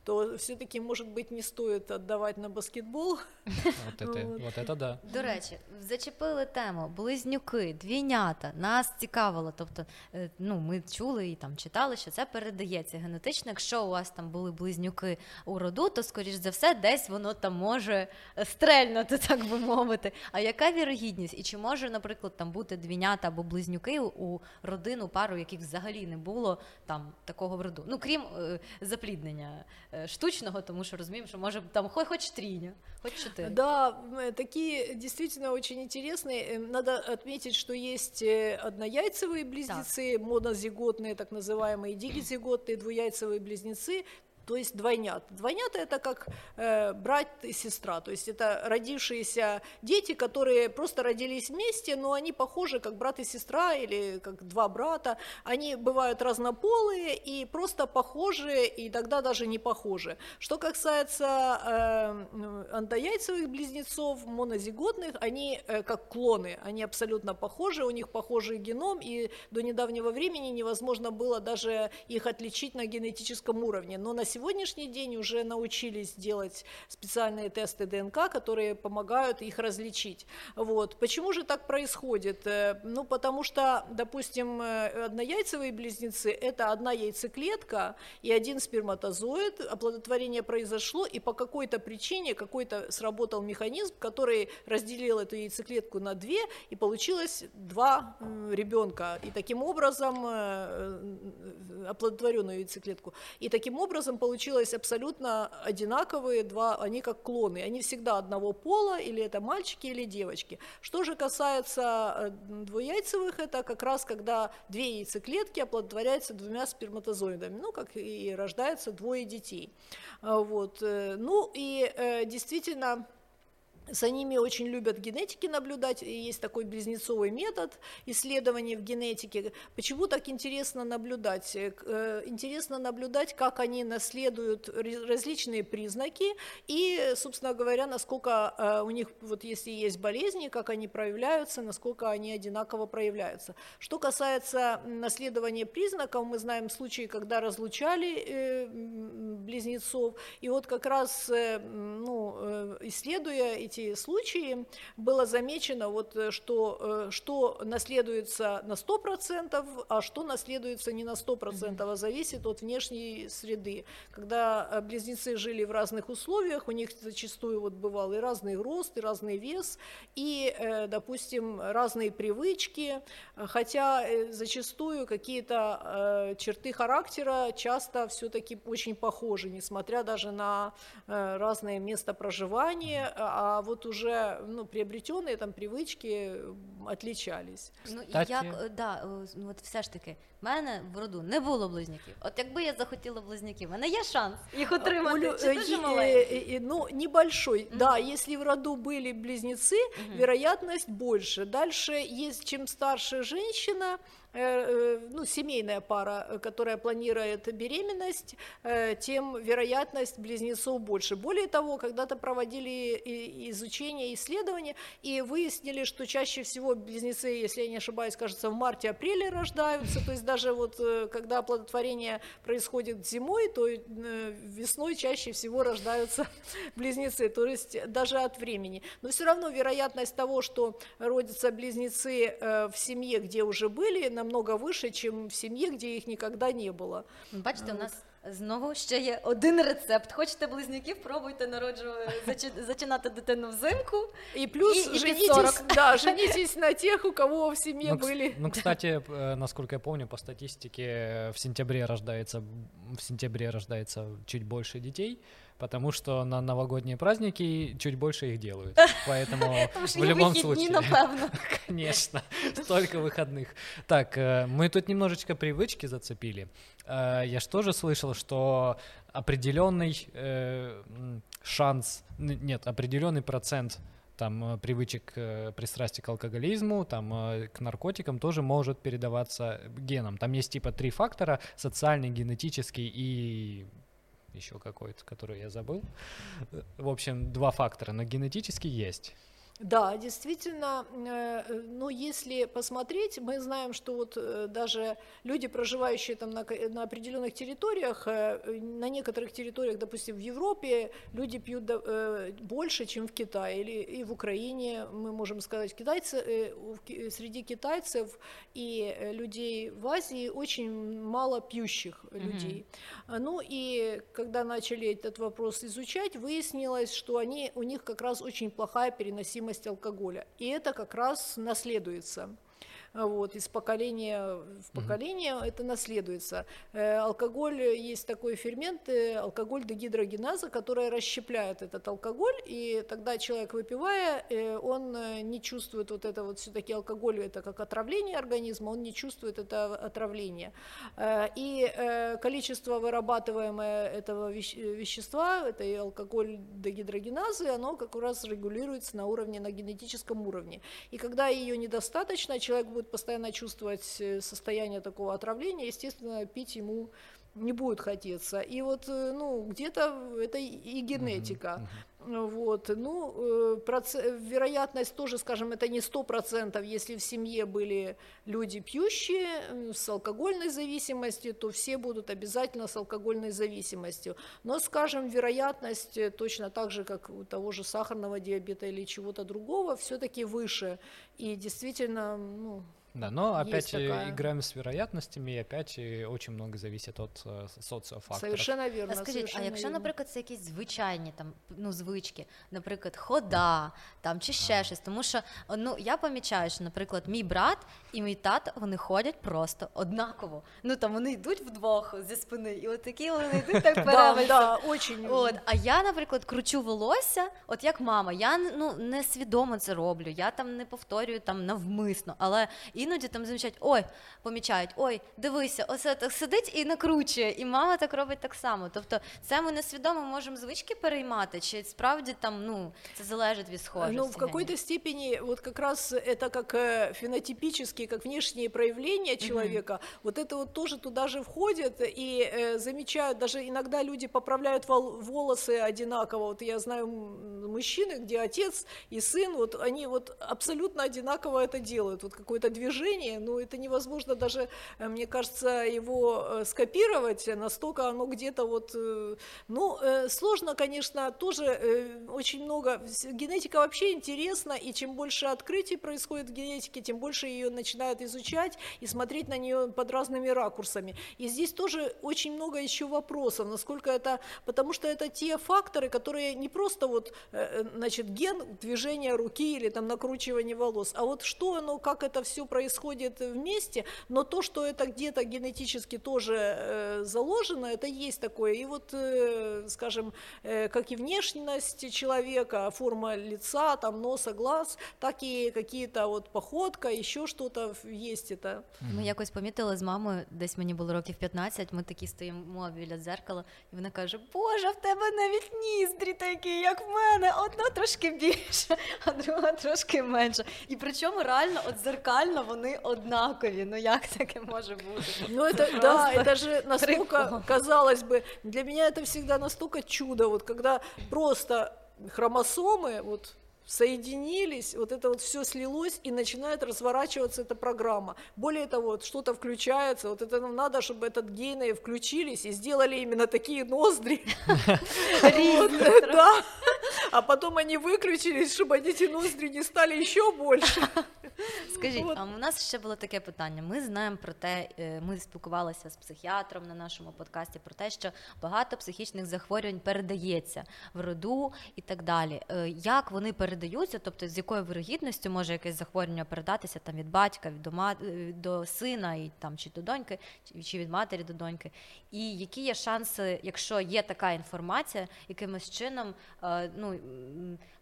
то все-таки, может быть, не стоит отдавать на баскетбол. Вот это, [laughs] вот это да. До речі, зачепили тему близнюки, двійнята. Нас цікавило. Тобто, е, ну ми чули і там читали, що це передається генетично. Якщо у вас там були близнюки у роду, то скоріш за все, десь воно там може стрельнути, [laughs] так би мовити. А яка вірогідність? І чи може, наприклад, там бути двійнята або близнюки у родину, пару, яких взагалі не було там такого роду? Ну крім е, запліднення е, штучного, тому що розуміємо, що може там хоч хоч трійня, хоч чотири. Да, такие действительно очень интересные. Надо отметить, что есть однояйцевые близнецы, так. монозиготные, так называемые дигизиготные, двуяйцевые близнецы, то есть двойнят. Двойнята это как э, брат и сестра, то есть это родившиеся дети, которые просто родились вместе, но они похожи как брат и сестра или как два брата. Они бывают разнополые и просто похожи, и тогда даже не похожи. Что касается э, андояйцевых близнецов, монозиготных, они э, как клоны, они абсолютно похожи, у них похожий геном, и до недавнего времени невозможно было даже их отличить на генетическом уровне. Но на сегодняшний день уже научились делать специальные тесты ДНК, которые помогают их различить. Вот. Почему же так происходит? Э, ну, потому что, допустим, э, однояйцевые близнецы – это одна яйцеклетка и один сперматозоид, оплодотворение произошло, и по какой-то причине какой-то сработал механизм, который разделил эту яйцеклетку на две, и получилось два ребенка, и таким образом э, оплодотворенную яйцеклетку. И таким образом получилось абсолютно одинаковые два, они как клоны, они всегда одного пола, или это мальчики, или девочки. Что же касается э, двуяйцевых, это как раз когда две яйцеклетки оплодотворяются двумя сперматозоидами, ну, как и рождается двое детей. А, вот. Э, ну, и э, действительно, за ними очень любят генетики наблюдать, есть такой близнецовый метод исследования в генетике. Почему так интересно наблюдать? Э, э, интересно наблюдать, как они наследуют различные признаки, и, собственно говоря, насколько э, у них, вот если есть болезни, как они проявляются, насколько они одинаково проявляются. Что касается наследования признаков, мы знаем случаи, когда разлучали близнецов, и вот как раз ну, исследуя эти случаи было замечено, вот, э, что, э, что наследуется на 100%, а что наследуется не на 100%, а зависит от внешней среды. Когда э, близнецы жили в разных условиях, у них зачастую вот бывал и разный рост, и разный вес, и, допустим, разные привычки, хотя зачастую какие-то черты характера часто все-таки очень похожи, несмотря даже на разные места проживания, а вот уже ну, приобретенные там привычки отличались. Ну як да, ну от все ж таки, в мене в роду не було близнюків. От якби я захотіла близнюків, в мене є шанс їх отримати. Чи дуже маленький? Ну небольшой. Mm-hmm. Да, если в роду были близнецы, mm-hmm. вероятность больше. Дальше есть чем старше женщина. Э, э, ну, семейная пара, э, которая планирует беременность, тем вероятность близнецов больше. Более того, когда-то проводили изучение, исследования и выяснили, что чаще всего близнецы, если я не ошибаюсь, кажется, в марте-апреле рождаются, то есть даже вот когда оплодотворение происходит зимой, то весной чаще всего рождаются [laughs] близнецы, то есть даже от времени. Но все равно вероятность того, что родятся близнецы в семье, где уже были, намного выше, чем в сім'ї, де їх ніколи не було. Бачите, у нас знову ще є один рецепт. Хочете близнюків, пробуйте народжувати, зачинати дитину взимку. И плюс и, женитесь, да, женитесь на тех, у кого в семье ну, были. Ну, кстати, э, насколько я помню, по статистике в сентябре рождается в сентябре рождается чуть больше детей, потому что на новогодние праздники чуть больше их делают. [laughs] Поэтому в любом случае... [laughs] Конечно, столько выходных. Так, э, мы тут немножечко привычки зацепили. Э, я же тоже слышал, что определенный э, шанс, нет, определенный процент там привычек к пристрастия к алкоголизму, там к наркотикам тоже может передаваться геном. Там есть типа три фактора: социальный, генетический и еще какой-то, который я забыл. В общем, два фактора, но генетически есть. Да, действительно, э, ну, если посмотреть, мы знаем, что вот э, даже люди, проживающие там на, на определенных территориях, э, на некоторых территориях, допустим, в Европе, люди пьют больше, чем в Китае или и в Украине, мы можем сказать, китайцы, среди китайцев и людей в Азии очень мало пьющих людей. Mm-hmm. Ну и когда начали этот вопрос изучать, выяснилось, что они, у них как раз очень плохая переносимость зависимость алкоголя. И это как раз наследуется вот, из поколения в поколение mm-hmm. это наследуется. Э, алкоголь, есть такой фермент, э, алкоголь дегидрогеназа, которая расщепляет этот алкоголь, и тогда человек, выпивая, э, он не чувствует вот это вот все-таки алкоголь, это как отравление организма, он не чувствует это отравление. И количество вырабатываемое этого вещества, это и алкоголь дегидрогеназы, оно как раз регулируется на уровне, на генетическом уровне. И когда ее недостаточно, человек будет будет постоянно чувствовать э, состояние такого отравления, естественно, пить ему не будет хотеться. И вот, э, ну, где-то это и генетика. Uh-huh, Вот, ну, э, проц- вероятность тоже, скажем, это не сто процентов, если в семье были люди пьющие с алкогольной зависимостью, то все будут обязательно с алкогольной зависимостью. Но, скажем, вероятность точно так же, как у того же сахарного диабета или чего-то другого, все-таки выше. И действительно, ну, да, но опять такая... играем с вероятностями, и опять очень много зависит от э, соціофакторів. Совершенно вірно. А скажіть, совершенно а якщо, вірно. наприклад, це якісь звичайні там ну звички, наприклад, хода там чи ще а. щось, тому що ну я помічаю, що, наприклад, мій брат і мій тато вони ходять просто однаково. Ну там вони йдуть вдвох зі спини, і от такі вони йдуть так [laughs] перевельцем. От, а я, наприклад, кручу волосся, от як мама, я ну не свідомо це роблю, я там не повторюю там навмисно, але іноді там замічають, ой, помічають, ой, дивися, оце так сидить і накручує, і мама так робить так само. Тобто, це ми несвідомо можемо звички переймати, чи справді там ну це залежить від схожості? Ну, в какой-то степени, вот как раз это как э, фенотипические, как внешние проявления человека, mm-hmm. вот это вот тоже туда же входит, и э, замечают, даже иногда люди поправляют волосы одинаково, вот я знаю мужчины, где отец и сын, вот они вот абсолютно одинаково это делают, вот какое-то движение движение, ну, это невозможно даже, э, мне кажется, его э, скопировать, настолько оно где-то вот, ну, сложно, конечно, тоже очень много, генетика вообще интересна, и чем больше открытий происходит в генетике, тем больше ее начинают изучать и смотреть на нее под разными ракурсами. И здесь тоже очень много еще вопросов, насколько это, потому что это те факторы, которые не просто вот, значит, ген движения руки или там накручивание волос, а вот что оно, как это все происходит вместе, но то, что это где-то генетически тоже э, заложено, это есть такое. И вот, э, скажем, э, как и внешность человека, форма лица, там носа, глаз, так і какие-то от походка, еще что-то есть это. Ми якось помітили з мамою, десь мені було років 15, ми такі стоїмо біля дзеркала, і вона каже: Боже, в тебе навіть ніздрі такі, як в мене, одна трошки більше, [laughs] а друга трошки менше. І причому реально от зеркально вони однакові. Ну як таке може бути? Ну это да, это же настолько, казалось бы, для меня это всегда настолько чудо, вот когда просто хромосомы вот соединились, вот это вот все слилось, и начинает разворачиваться эта программа. Более того, вот что-то включается, вот это нам надо, чтобы этот гены включились и сделали именно такие ноздри. [laughs] Да, а потом они выключились, чтобы эти ноздри не стали еще больше. [laughs] Скажіть, а у нас ще було таке питання. Ми знаємо про те, е, ми спілкувалися з психіатром на нашому подкасті про те, що багато психічних захворювань передається в роду і так далі. Е, як вони передаються, Тобто з якою вирогідністю може якесь захворювання передатися там від батька, від до. Е, до сина, і там чи до доньки, чи від матері до доньки, і які є шанси, якщо є така інформація, якимось чином ну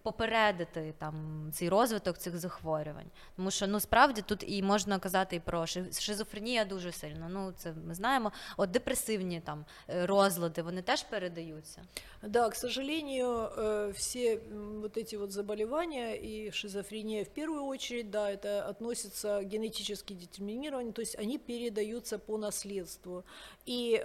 попередити там цей розвиток цих захворювань. Тому що ну справді тут і можна казати і про шизофренія дуже сильно. Ну це ми знаємо. От депресивні там е, розлади, вони теж передаються. Да, к сожалению, э, все вот эти вот заболевания и шизофрения в первую очередь, да, это относится генетически детерминированы, то есть они передаются по наследству. И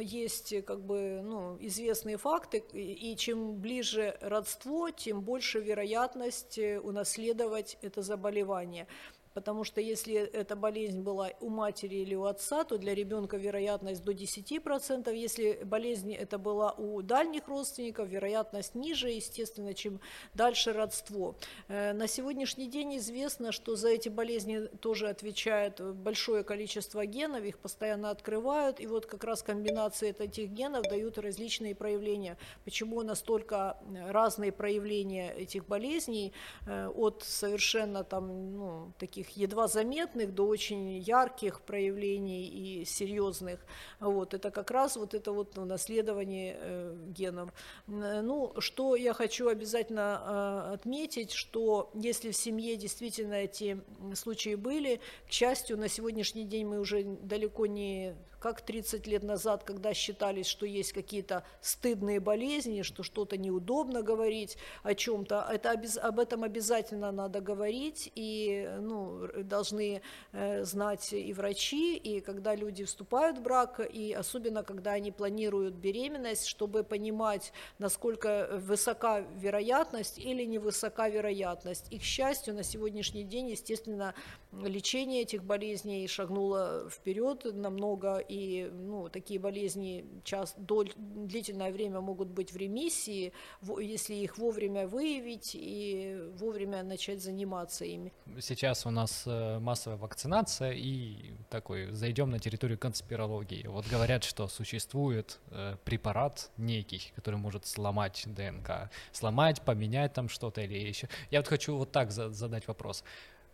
есть как бы ну, известные факты, и чем ближе родство, тем больше вероятность э, унаследовать это заболевание потому что если эта болезнь была у матери или у отца, то для ребенка вероятность до 10%, если болезнь это была у дальних родственников, вероятность ниже, естественно, чем дальше родство. Э, на сегодняшний день известно, что за эти болезни тоже отвечает большое количество генов, их постоянно открывают, и вот как раз комбинации этих генов дают различные проявления. Почему настолько разные проявления этих болезней э, от совершенно там, ну, таких таких едва заметных до очень ярких проявлений и серьезных. Вот, это как раз вот это вот наследование э, генов. Ну, что я хочу обязательно э, отметить, что если в семье действительно эти случаи были, к счастью, на сегодняшний день мы уже далеко не как 30 лет назад, когда считались, что есть какие-то стыдные болезни, что что-то неудобно говорить о чем-то, это, об этом обязательно надо говорить, и ну, должны э, знать и врачи, и когда люди вступают в брак, и особенно когда они планируют беременность, чтобы понимать, насколько высока вероятность или невысока вероятность. И, к счастью, на сегодняшний день, естественно, лечение этих болезней шагнуло вперед намного, и ну, такие болезни час, дол, длительное время могут быть в ремиссии, если их вовремя выявить и вовремя начать заниматься ими. Сейчас у нас э, массовая вакцинация, и такой, зайдем на территорию конспирологии. Вот говорят, что существует э, препарат некий, который может сломать ДНК, сломать, поменять там что-то или еще. Я вот хочу вот так задать вопрос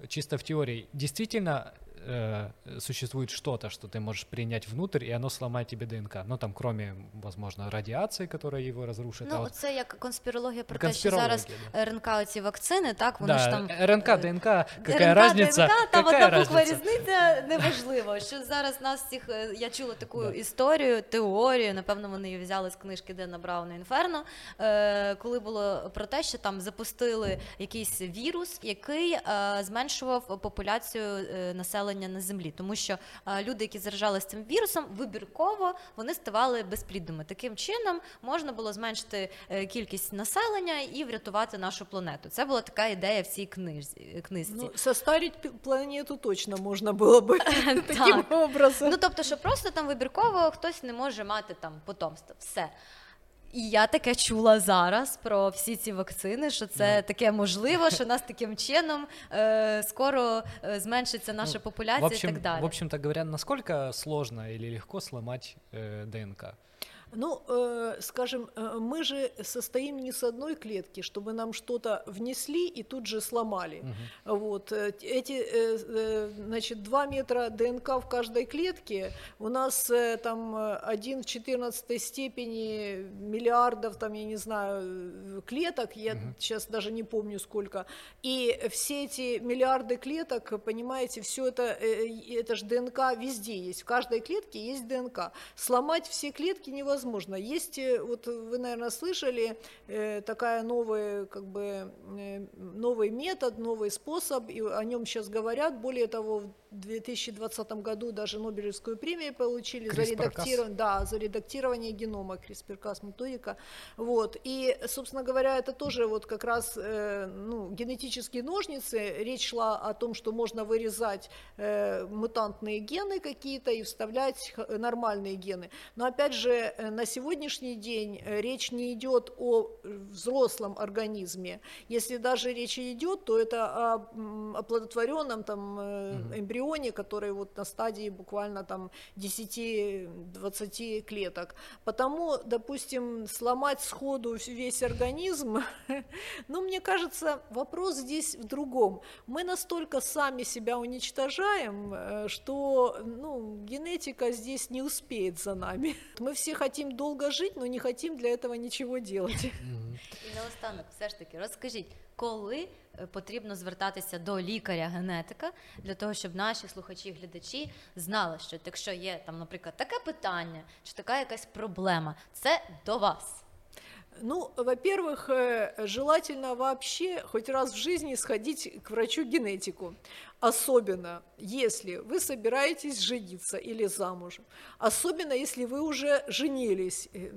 чисто в теории, действительно э, существует что-то, что ты можешь принять внутрь, и оно сломает тебе ДНК. Ну там, кроме, возможно, радіації, которая его разрушит. Ну, а це як конспірологія про те, що зараз да. РНК оці вакцини, так вони да, ж там РНК, ДНК, какая РНК, разница? ДНК, там одна буква різниця неважливо. Що зараз нас всіх я чула таку да. історію, теорію, напевно, вони її взяли з книжки Дена Брауна Інферно, е, коли було про те, що там запустили якийсь вірус, який е, зменшував популяцію е, населення населення на землі, тому що е, люди, які заражалися цим вірусом, вибірково вони ставали безплідними. Таким чином можна було зменшити е, кількість населення і врятувати нашу планету. Це була така ідея в цій книжці. книжці. Ну, состарить планету точно можна було би [laughs] таким образом. Ну тобто, що просто там вибірково хтось не може мати там потомство. Все. І я таке чула зараз про всі ці вакцини, що це таке можливо, що нас таким чином е, скоро е, зменшиться наша Ну, популяція общем, і так далі. в общем-то говоря, насколько сложно или легко сломать э, ДНК? Ну, э, скажем, э, мы же состоим не с одной клетки, чтобы нам что-то внесли и тут же сломали. Мгм. Вот э, эти, э, э, значит, 2 метра ДНК в каждой клетке. У нас э, там э, 1 в 14 степени миллиардов, там, я не знаю, клеток, я Мгм. сейчас даже не помню сколько. И все эти миллиарды клеток, понимаете, все это, э, это же ДНК везде есть. В каждой клетке есть ДНК. Сломать все клетки невозможно. Есть, э, вот вы, наверное, слышали, э, такая новая, как бы, э, новый метод, новый способ, и о нем сейчас говорят. Более того, 2020 году даже Нобелевскую премию получили за редактирование, да, за редактирование генома CRISPR-Cas методика. Вот. И, собственно говоря, это тоже вот как раз э, ну, генетические ножницы. Речь шла о том, что можно вырезать э, мутантные гены какие-то и вставлять нормальные гены. Но опять же, э, на сегодняшний день э, речь не идет о взрослом организме. Если даже речь идет, то это о оплодотворенном там э, Мгм. Эмбрионе, который вот на стадии буквально там 10-20 клеток. Потому, допустим, сломать сходу весь организм, [laughs] ну, мне кажется, вопрос здесь в другом. Мы настолько сами себя уничтожаем, э, что ну, генетика здесь не успеет за нами. [laughs] Мы все хотим долго жить, но не хотим для этого ничего делать. І наостанок, все ж таки, розкажіть, коли е, потрібно звертатися до лікаря-генетика для того, щоб наші слухачі, глядачі знали, що якщо є там, наприклад, таке питання чи така якась проблема, це до вас. Ну, во-первых, э, желательно вообще хоть раз в жизни сходить к врачу-генетику. Особенно, если вы собираетесь жениться или замужем. Особенно, если вы уже женились э,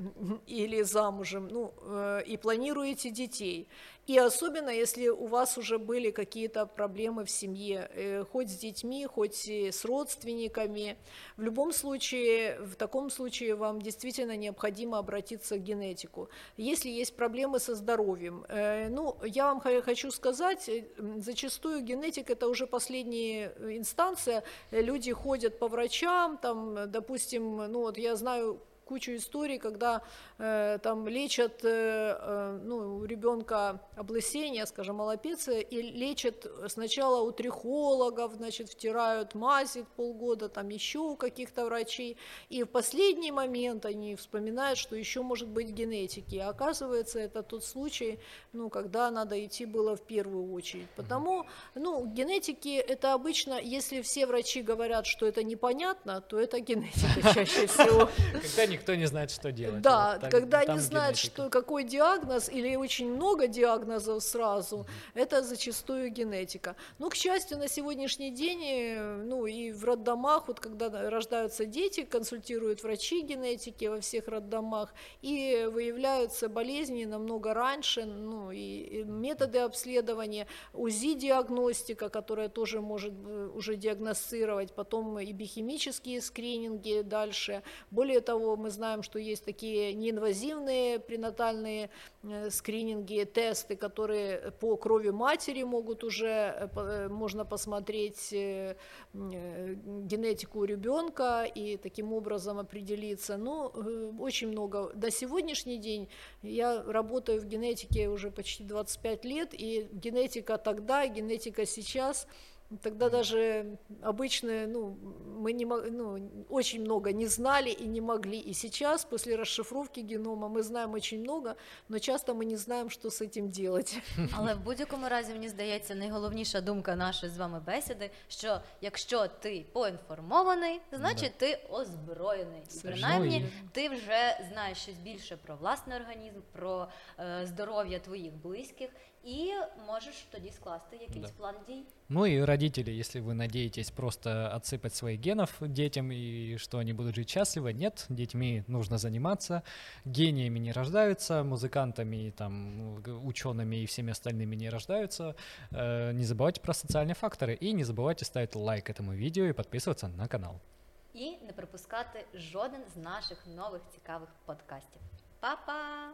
или замужем, ну, э, и планируете детей. И особенно, если у вас уже были какие-то проблемы в семье, э, хоть с детьми, хоть с родственниками. В любом случае, в таком случае вам действительно необходимо обратиться к генетику. Если есть проблемы со здоровьем, ну, я вам хочу сказать, зачастую генетик это уже последняя э, инстанция. Э, Люди ходят по врачам, там, э, допустим, ну вот я знаю кучу историй, когда э, там лечат э, э, ну, у ребенка облысение, скажем, аллопеция, и лечат сначала у трихологов, значит, втирают мази полгода, там еще у каких-то врачей, и в последний момент они вспоминают, что еще может быть генетики. А оказывается, это тот случай, ну, когда надо идти было в первую очередь. Потому, ну, генетики это обычно, если все врачи говорят, что это непонятно, то это генетика чаще всего. Когда никто не знает, что делать. Да, Вот так- когда там не знают, что какой диагноз или очень много диагнозов сразу, это зачастую генетика. Но, к счастью, на сегодняшний день, э, ну и в роддомах, вот когда рождаются дети, консультируют врачи генетики во всех роддомах, и выявляются болезни намного раньше, ну и, и методы обследования, УЗИ-диагностика, которая тоже может э, уже диагностировать, потом и биохимические скрининги дальше. Более того, мы знаем, что есть такие неинвазивные пренатальные э, скрининги, тесты, которые по крови матери могут уже, э, э, можно посмотреть генетику ребенка и таким образом определиться. Ну, э, очень много. До сегодняшний день я работаю в генетике уже почти 25 лет, и генетика тогда, генетика сейчас Тогда даже обычные, ну, мы не мо- ну, очень много не знали и не могли. И сейчас, после расшифровки генома, мы знаем очень много, но часто мы не знаем, что с этим делать. [laughs] Але в будь-якому разі мені здається найголовніша думка нашої з вами бесіди, що якщо ти поінформований, значить ти озброєний. І Це принаймні ж. ти вже знаєш щось більше про власний організм, про е, здоров'я твоїх близьких, і можеш тоді скласти якийсь Да. план дій. Ну и родители, если вы надеетесь просто отсыпать своих генов детям и что они будут жить счастливо, нет, детьми нужно заниматься, гениями не рождаются, музыкантами, там, учеными и всеми остальными не рождаются. Э, не забывайте про социальные факторы и не забывайте ставить лайк этому видео и подписываться на канал. І не пропускати жоден з наших нових цікавих подкастів. Па-па!